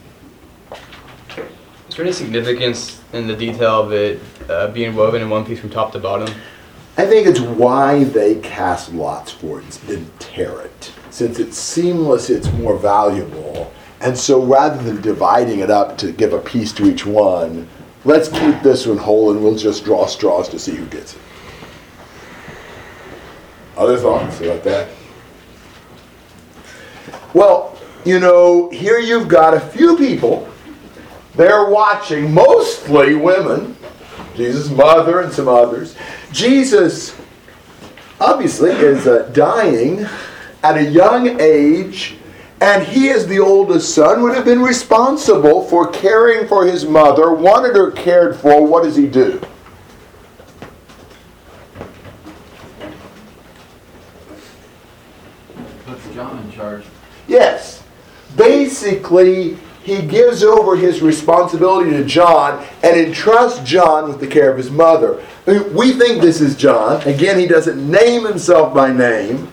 Is there any significance in the detail of it uh, being woven in one piece from top to bottom? I think it's why they cast lots for it didn't tear it. Since it's seamless, it's more valuable. And so rather than dividing it up to give a piece to each one, let's keep this one whole and we'll just draw straws to see who gets it. Other thoughts about that? Well, you know, here you've got a few people. They're watching, mostly women, Jesus' mother and some others. Jesus obviously is uh, dying at a young age, and he, as the oldest son, would have been responsible for caring for his mother, wanted her cared for. What does he do? Puts John in charge. Yes. Basically, he gives over his responsibility to John and entrusts John with the care of his mother. We think this is John. Again, he doesn't name himself by name,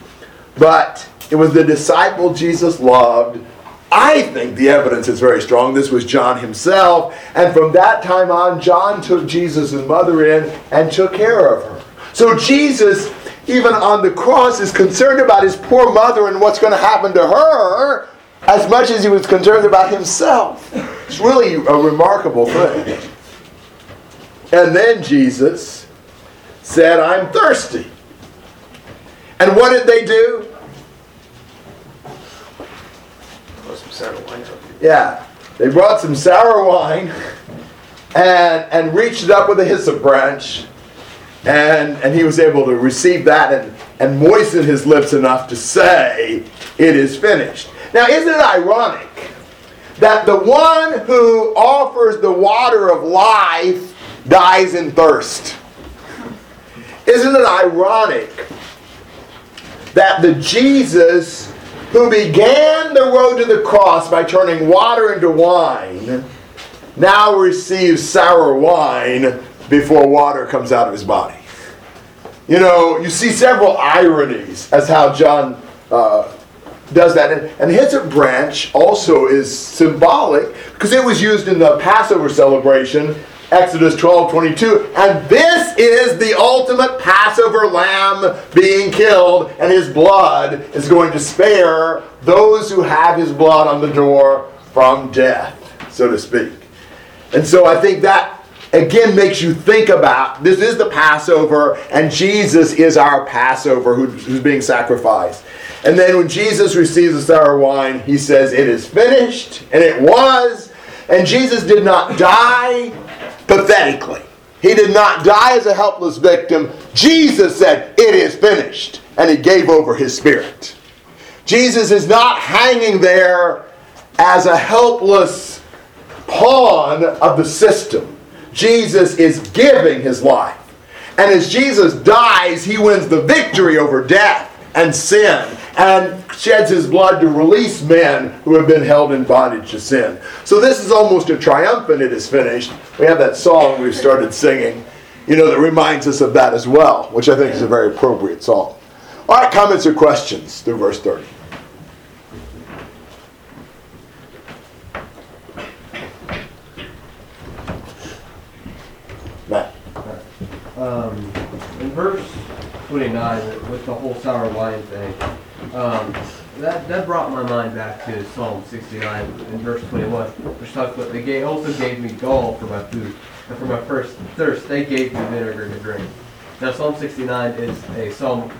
but it was the disciple Jesus loved. I think the evidence is very strong. This was John himself. And from that time on, John took Jesus' mother in and took care of her. So Jesus, even on the cross, is concerned about his poor mother and what's going to happen to her as much as he was concerned about himself. It's really a remarkable thing. And then Jesus said, I'm thirsty. And what did they do? Yeah. They brought some sour wine and, and reached up with a hyssop branch. And, and he was able to receive that and, and moisten his lips enough to say, It is finished. Now, isn't it ironic that the one who offers the water of life dies in thirst? Isn't it ironic that the Jesus who began the road to the cross by turning water into wine now receives sour wine before water comes out of his body? You know, you see several ironies as how John uh, does that. And, and hyssop branch also is symbolic because it was used in the Passover celebration, Exodus 12 22. And this is the ultimate Passover lamb being killed, and his blood is going to spare those who have his blood on the door from death, so to speak. And so I think that again makes you think about this is the Passover, and Jesus is our Passover who- who's being sacrificed. And then when Jesus receives the sour wine, he says, It is finished, and it was. And Jesus did not die pathetically. He did not die as a helpless victim. Jesus said, It is finished. And he gave over his spirit. Jesus is not hanging there as a helpless pawn of the system. Jesus is giving his life. And as Jesus dies, he wins the victory over death and sin and sheds his blood to release men who have been held in bondage to sin. So this is almost a triumphant, it is finished. We have that song we've started singing, you know, that reminds us of that as well, which I think is a very appropriate song. All right, comments or questions through verse 30. Matt. Um, in verse 29, with the whole sour wine thing, um, that, that brought my mind back to Psalm 69 in verse 21, which talks about they gave, also gave me gall for my food, and for my first thirst they gave me vinegar to drink. Now Psalm 69 is a psalm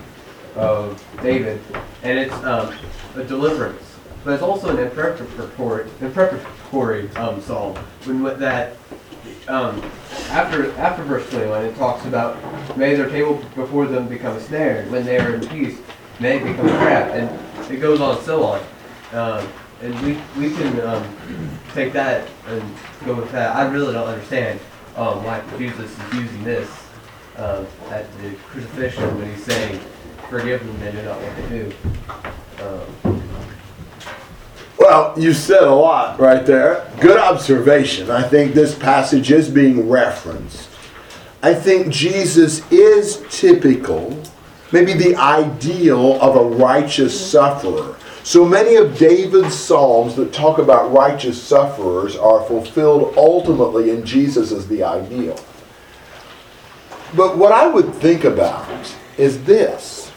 of David, and it's um, a deliverance, but it's also an imprecatory, imprecatory um, psalm. When that um, after after verse 21, it talks about may their table before them become a snare, when they are in peace, may become crap, and it goes on so on. Um, and we we can um, take that and go with that. I really don't understand um, why Jesus is using this um, at the crucifixion when he's saying, "Forgive them; they do not what they do." Um, Well, you said a lot right there. Good observation. I think this passage is being referenced. I think Jesus is typical, maybe the ideal of a righteous sufferer. So many of David's psalms that talk about righteous sufferers are fulfilled ultimately in Jesus as the ideal. But what I would think about is this.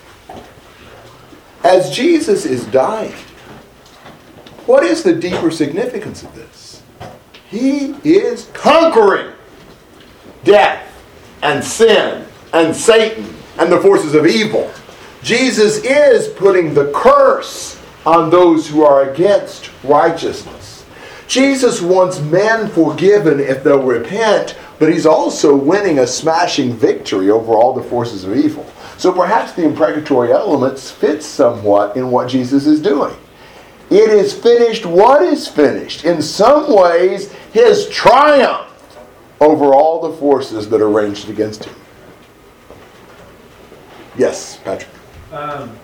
As Jesus is dying, what is the deeper significance of this? He is conquering death and sin and Satan and the forces of evil. Jesus is putting the curse on those who are against righteousness. Jesus wants men forgiven if they'll repent, but he's also winning a smashing victory over all the forces of evil. So perhaps the imprecatory elements fit somewhat in what Jesus is doing. It is finished. What is finished? In some ways, his triumph over all the forces that are ranged against him. Yes, Patrick. Um,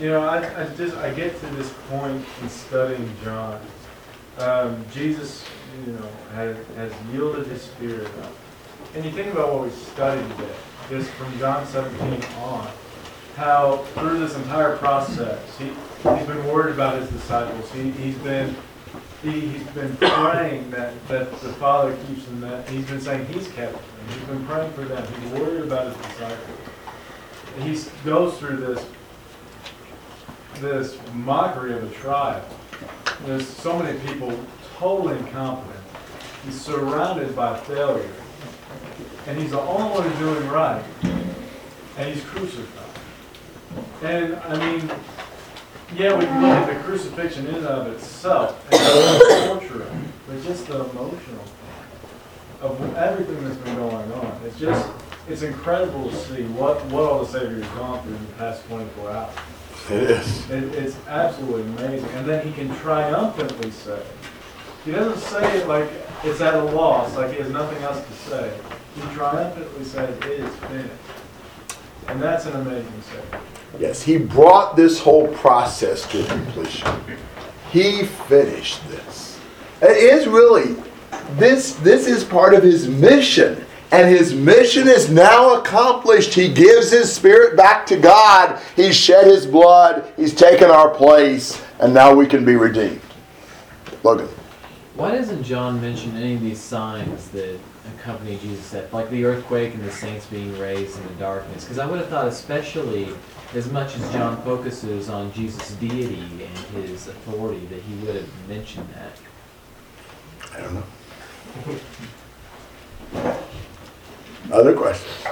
you know, I, I just I get to this point in studying John. Um, Jesus, you know, has, has yielded his spirit up. And you think about what we studied today, just from John 17 on, how through this entire process, he, he's been worried about his disciples. He, he's been he, he's been praying that, that the Father keeps them, that he's been saying he's kept them. He's been praying for them. He's worried about his disciples. He goes through this this mockery of a trial. There's so many people totally incompetent. He's surrounded by failure. And he's the only one who's doing right. And he's crucified. And I mean, yeah, we can look at the crucifixion in and of itself and torture but just the emotional of everything that's been going on. It's just, it's incredible to see what, what all the Savior has gone through in the past 24 hours. It is. It, it's absolutely amazing. And then he can triumphantly say, he doesn't say it like it's at a loss, like he has nothing else to say. He triumphantly says, it is finished. And that's an amazing statement. Yes, he brought this whole process to completion. He finished this. It is really this this is part of his mission. And his mission is now accomplished. He gives his spirit back to God. He's shed his blood. He's taken our place. And now we can be redeemed. Logan. Why doesn't John mention any of these signs that accompany Jesus' death, like the earthquake and the saints being raised in the darkness? Because I would have thought, especially as much as John focuses on Jesus' deity and his authority, that he would have mentioned that. I don't know. Other questions?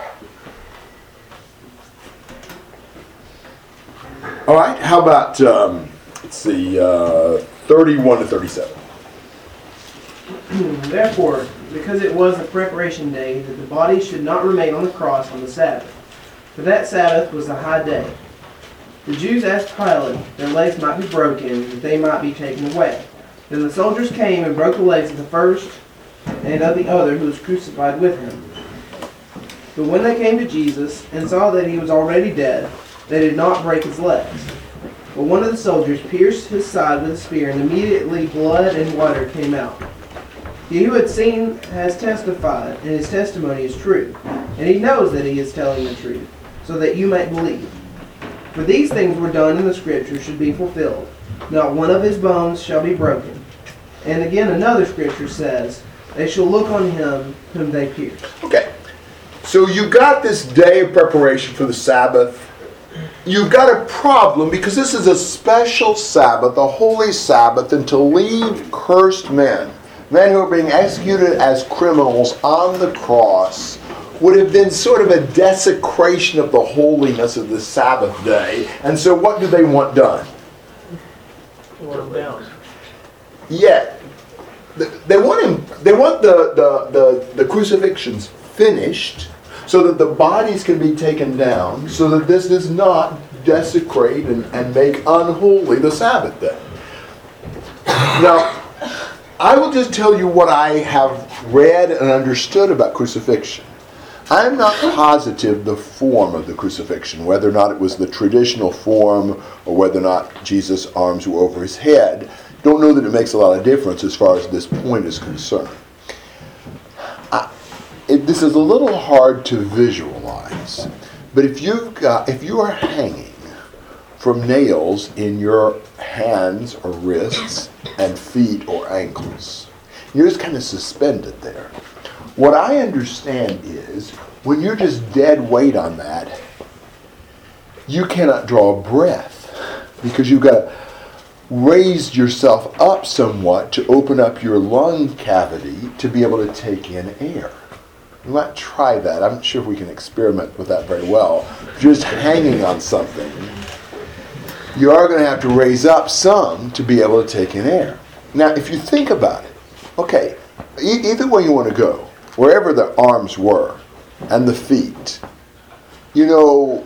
All right, how about, um, let's see, uh, 31 to 37? Therefore, because it was the preparation day, that the body should not remain on the cross on the Sabbath. For that Sabbath was a high day. The Jews asked Pilate their legs might be broken, that they might be taken away. Then the soldiers came and broke the legs of the first and of the other who was crucified with him. But when they came to Jesus and saw that he was already dead, they did not break his legs. But one of the soldiers pierced his side with a spear, and immediately blood and water came out. He who had seen has testified, and his testimony is true. And he knows that he is telling the truth, so that you might believe. For these things were done in the scripture should be fulfilled. Not one of his bones shall be broken. And again, another scripture says, They shall look on him whom they pierced. Okay. So you've got this day of preparation for the Sabbath. You've got a problem because this is a special Sabbath, a holy Sabbath, and to leave cursed men, men who are being executed as criminals on the cross, would have been sort of a desecration of the holiness of the Sabbath day. And so, what do they want done? Yet, th- they want him. They want the, the, the, the crucifixions finished, so that the bodies can be taken down, so that this does not desecrate and, and make unholy the Sabbath day. Now, I will just tell you what I have read and understood about crucifixion. I'm not positive the form of the crucifixion, whether or not it was the traditional form or whether or not Jesus' arms were over his head. Don't know that it makes a lot of difference as far as this point is concerned. It, this is a little hard to visualize, but if you've got, uh, if you are hanging from nails in your hands or wrists and feet or ankles, you're just kind of suspended there. What I understand is when you're just dead weight on that, you cannot draw a breath because you've got to raise yourself up somewhat to open up your lung cavity to be able to take in air. You might try that. I'm not sure if we can experiment with that very well. Just hanging on something, you are going to have to raise up some to be able to take in air. Now, if you think about it, okay, e- either way you want to go, wherever the arms were and the feet, you know,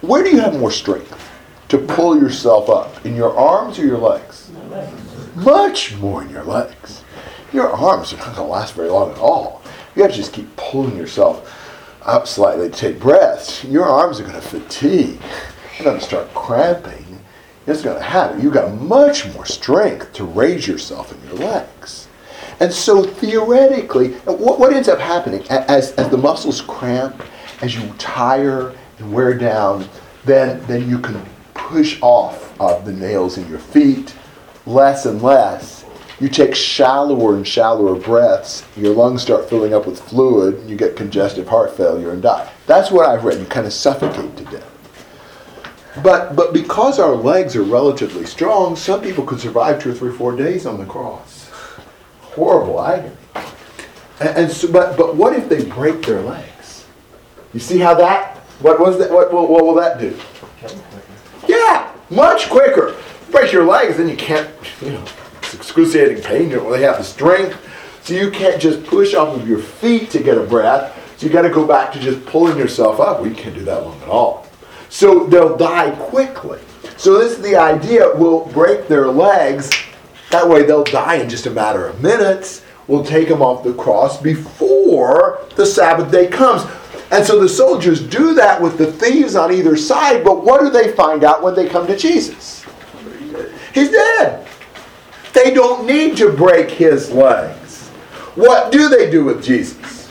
where do you have more strength to pull yourself up? In your arms or your legs? Much more in your legs. Your arms are not going to last very long at all. You have to just keep pulling yourself up slightly to take breaths. Your arms are going to fatigue. You're going to start cramping. It's going to happen. You've got much more strength to raise yourself in your legs. And so theoretically, what, what ends up happening as, as the muscles cramp, as you tire and wear down, then, then you can push off of the nails in your feet less and less. You take shallower and shallower breaths, your lungs start filling up with fluid, you get congestive heart failure and die. That's what I've read. You kind of suffocate to death. But, but because our legs are relatively strong, some people could survive two or three, four days on the cross horrible agony. And, and so, but but what if they break their legs? You see how that? What was that? What, what, what will that do? Yeah, much quicker. Break your legs, then you can't. You know, it's excruciating pain. You don't really have the strength, so you can't just push off of your feet to get a breath. So you got to go back to just pulling yourself up. We can't do that long at all. So they'll die quickly. So this is the idea. We'll break their legs that way they'll die in just a matter of minutes. We'll take them off the cross before the Sabbath day comes. And so the soldiers do that with the thieves on either side, but what do they find out when they come to Jesus? He's dead. They don't need to break his legs. What do they do with Jesus?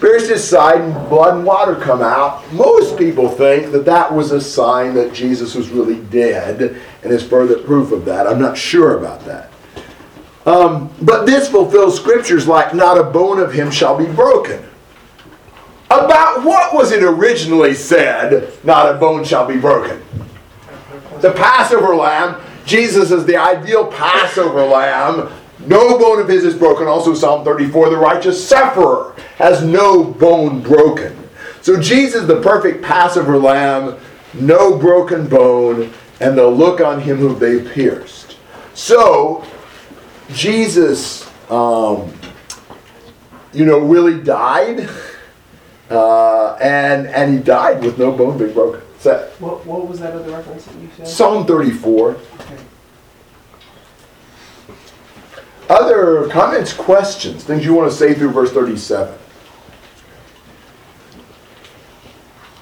Pierce his side and blood and water come out. Most people think that that was a sign that Jesus was really dead and is further proof of that. I'm not sure about that. Um, but this fulfills scriptures like, not a bone of him shall be broken. About what was it originally said, not a bone shall be broken? The Passover lamb. Jesus is the ideal Passover lamb No bone of his is broken. Also, Psalm 34 the righteous sufferer has no bone broken. So, Jesus, the perfect Passover lamb, no broken bone, and the look on him whom they pierced. So, Jesus, um, you know, really died, uh, and and he died with no bone being broken. So, What, what was that other reference that you said? Psalm 34. Other comments, questions, things you want to say through verse 37?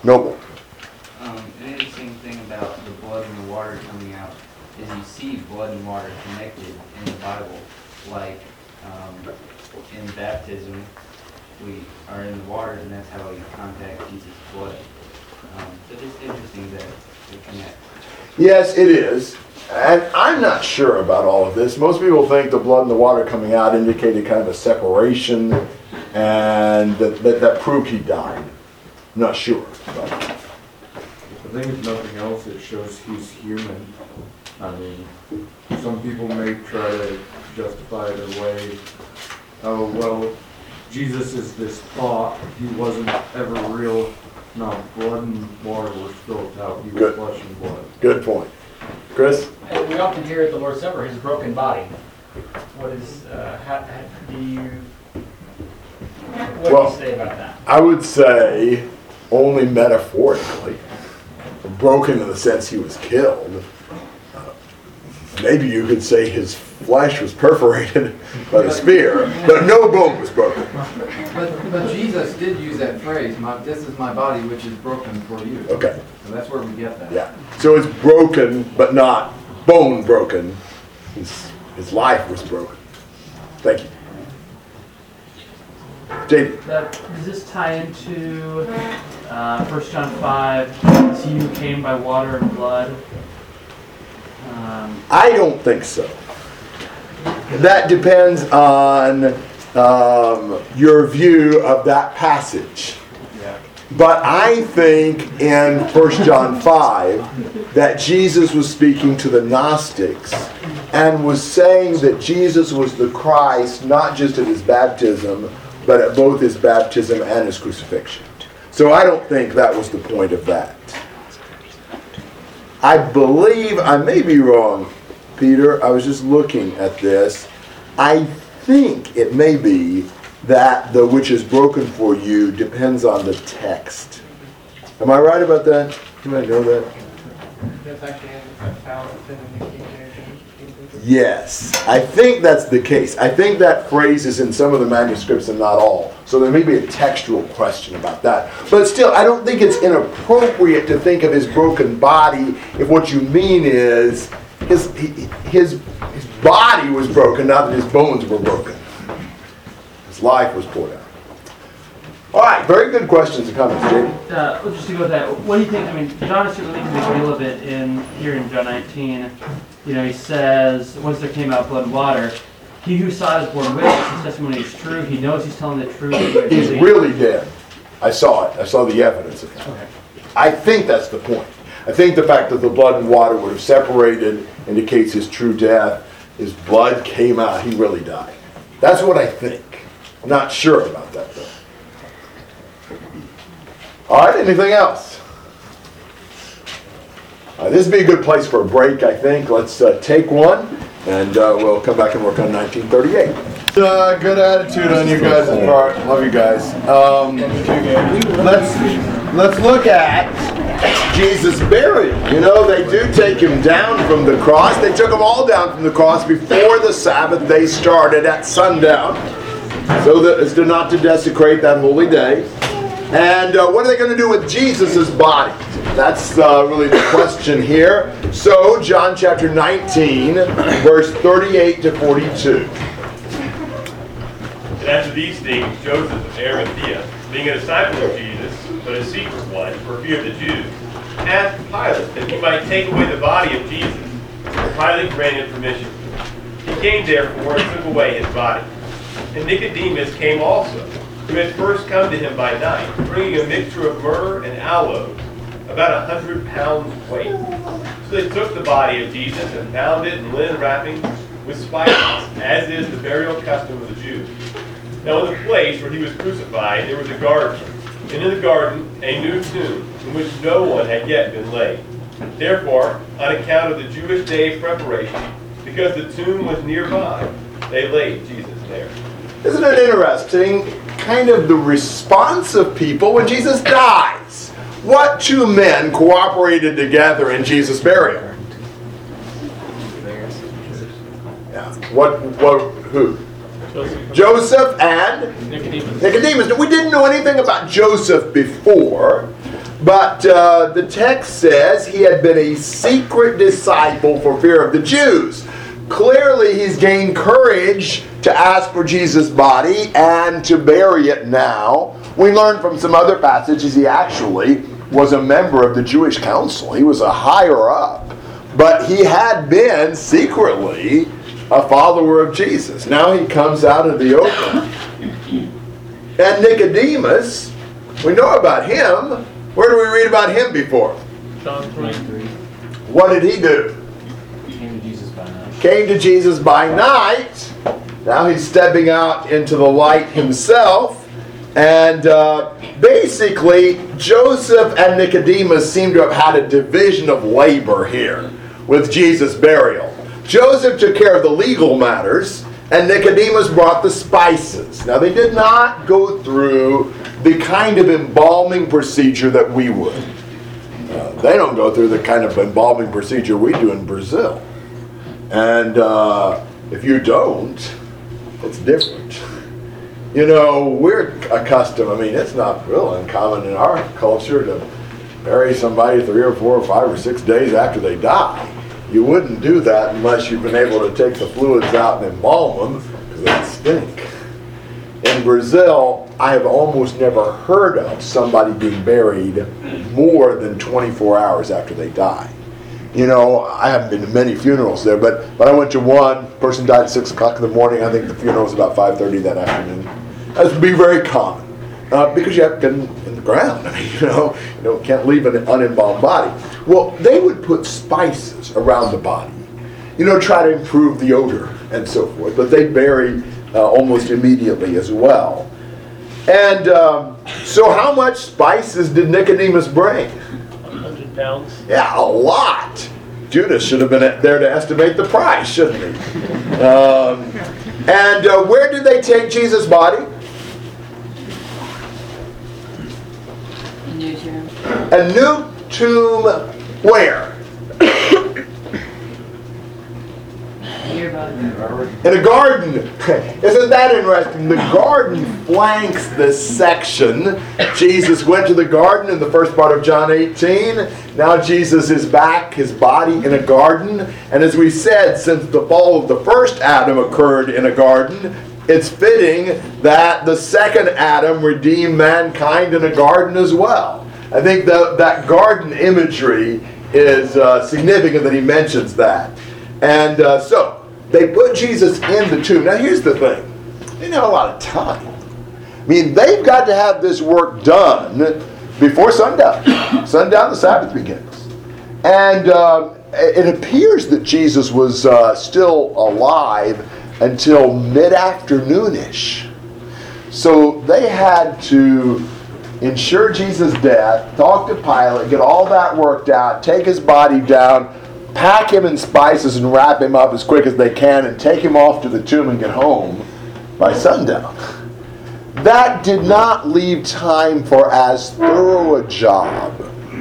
Noble. Um, an interesting thing about the blood and the water coming out is you see blood and water connected in the Bible. Like um, in baptism, we are in the water, and that's how we contact Jesus' blood. Um, so it's interesting that they connect. Yes, it is. And I'm not sure about all of this. Most people think the blood and the water coming out indicated kind of a separation and that, that, that proved he died. I'm not sure. But. I think if nothing else, it shows he's human. I mean, some people may try to justify it away. Oh, well, Jesus is this thought. He wasn't ever real. No, blood and water were spilt out. He was Good. flesh and blood. Good point. Chris? And we often hear at the Lord's Supper his broken body. What is, uh, how, how do you, what do Well, you say about that? I would say only metaphorically. Broken in the sense he was killed. Uh, Maybe you could say his flesh was perforated by the spear, but no bone was broken. But, but Jesus did use that phrase, my, this is my body which is broken for you. Okay. So that's where we get that. Yeah. So it's broken, but not bone broken. His, his life was broken. Thank you. David. That, does this tie into uh, 1 John 5? It's he who came by water and blood. Um, I don't think so. That depends on um, your view of that passage. But I think in 1 John 5 that Jesus was speaking to the Gnostics and was saying that Jesus was the Christ not just at his baptism, but at both his baptism and his crucifixion. So I don't think that was the point of that. I believe, I may be wrong, Peter, I was just looking at this. I think it may be that the which is broken for you depends on the text. Am I right about that? Do I know that? That's actually in the balance in the King James. Yes, I think that's the case. I think that phrase is in some of the manuscripts and not all. So there may be a textual question about that. But still, I don't think it's inappropriate to think of his broken body if what you mean is his, his, his body was broken, not that his bones were broken. His life was poured out. All right, very good questions and comments, Jamie. uh, just to go with that, what do you think? I mean, John is certainly making a deal of it in here in John 19. You know, he says, "Once there came out blood and water, he who saw it is borne witness. His testimony is true. He knows he's telling the truth." He's really dead. I saw it. I saw the evidence of that. I think that's the point. I think the fact that the blood and water would have separated indicates his true death. His blood came out. He really died. That's what I think. I'm not sure about that though. All right, anything else? Uh, this would be a good place for a break, I think. Let's uh, take one, and uh, we'll come back and work on 1938. Uh, good attitude on you guys' part. Love you guys. Um, let's let's look at Jesus' burial. You know, they do take him down from the cross. They took him all down from the cross before the Sabbath day started at sundown, so that as to not to desecrate that holy day. And uh, what are they going to do with Jesus' body? That's uh, really the question here. So, John chapter 19, verse 38 to 42. And after these things, Joseph of Arimathea, being a disciple of Jesus, but a secret one, for fear of the Jews, asked Pilate that he might take away the body of Jesus. And Pilate granted permission. He came therefore and took away his body. And Nicodemus came also, who had first come to him by night, bringing a mixture of myrrh and aloes, about a hundred pounds weight. So they took the body of Jesus and bound it in linen wrappings with spices, as is the burial custom of the Jews. Now in the place where he was crucified, there was a garden, and in the garden a new tomb, in which no one had yet been laid. Therefore, on account of the Jewish day of preparation, because the tomb was nearby, they laid Jesus there. Isn't it interesting, kind of the response of people when Jesus dies? What two men cooperated together in Jesus' burial? Yeah. What, what, who? Joseph and Nicodemus. Nicodemus. We didn't know anything about Joseph before, but uh, the text says he had been a secret disciple for fear of the Jews. Clearly, he's gained courage to ask for Jesus' body and to bury it now. We learn from some other passages he actually was a member of the Jewish council. He was a higher up, but he had been secretly a follower of Jesus. Now he comes out of the open. And Nicodemus, we know about him. Where do we read about him before? John 3. What did he do? Came to Jesus by night. Came to Jesus by night. Now he's stepping out into the light himself. And uh, basically, Joseph and Nicodemus seem to have had a division of labor here with Jesus' burial. Joseph took care of the legal matters, and Nicodemus brought the spices. Now, they did not go through the kind of embalming procedure that we would. Uh, they don't go through the kind of embalming procedure we do in Brazil. And uh, if you don't, it's different. You know, we're accustomed, I mean, it's not real uncommon in our culture to bury somebody three or four or five or six days after they die. You wouldn't do that unless you've been able to take the fluids out and embalm them, because they stink. In Brazil, I have almost never heard of somebody being buried more than 24 hours after they die. You know, I haven't been to many funerals there, but, but I went to one. Person died at 6 o'clock in the morning. I think the funeral was about 5.30 that afternoon. That would be very common uh, because you have to get in, in the ground. I mean, you know, you know, can't leave an unembalmed body. Well, they would put spices around the body, you know, try to improve the odor and so forth. But they bury uh, almost immediately as well. And um, so, how much spices did Nicodemus bring? 100 pounds. Yeah, a lot. Judas should have been there to estimate the price, shouldn't he? Um, and uh, where did they take Jesus' body? New tomb. A new tomb where? In a garden. Isn't that interesting? The garden flanks this section. Jesus went to the garden in the first part of John 18. Now Jesus is back, his body in a garden. And as we said, since the fall of the first Adam occurred in a garden, it's fitting that the second Adam redeemed mankind in a garden as well. I think that that garden imagery is uh, significant that he mentions that. And uh, so, they put Jesus in the tomb. Now, here's the thing they didn't have a lot of time. I mean, they've got to have this work done before sundown. sundown, the Sabbath begins. And uh, it appears that Jesus was uh, still alive until mid afternoonish. So they had to ensure Jesus' death, talk to Pilate, get all that worked out, take his body down, pack him in spices and wrap him up as quick as they can, and take him off to the tomb and get home by sundown. That did not leave time for as thorough a job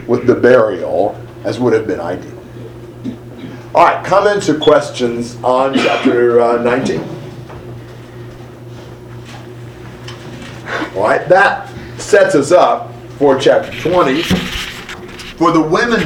with the burial as would have been ideal. All right, comments or questions on chapter uh, 19? All right, that sets us up for chapter 20. For the women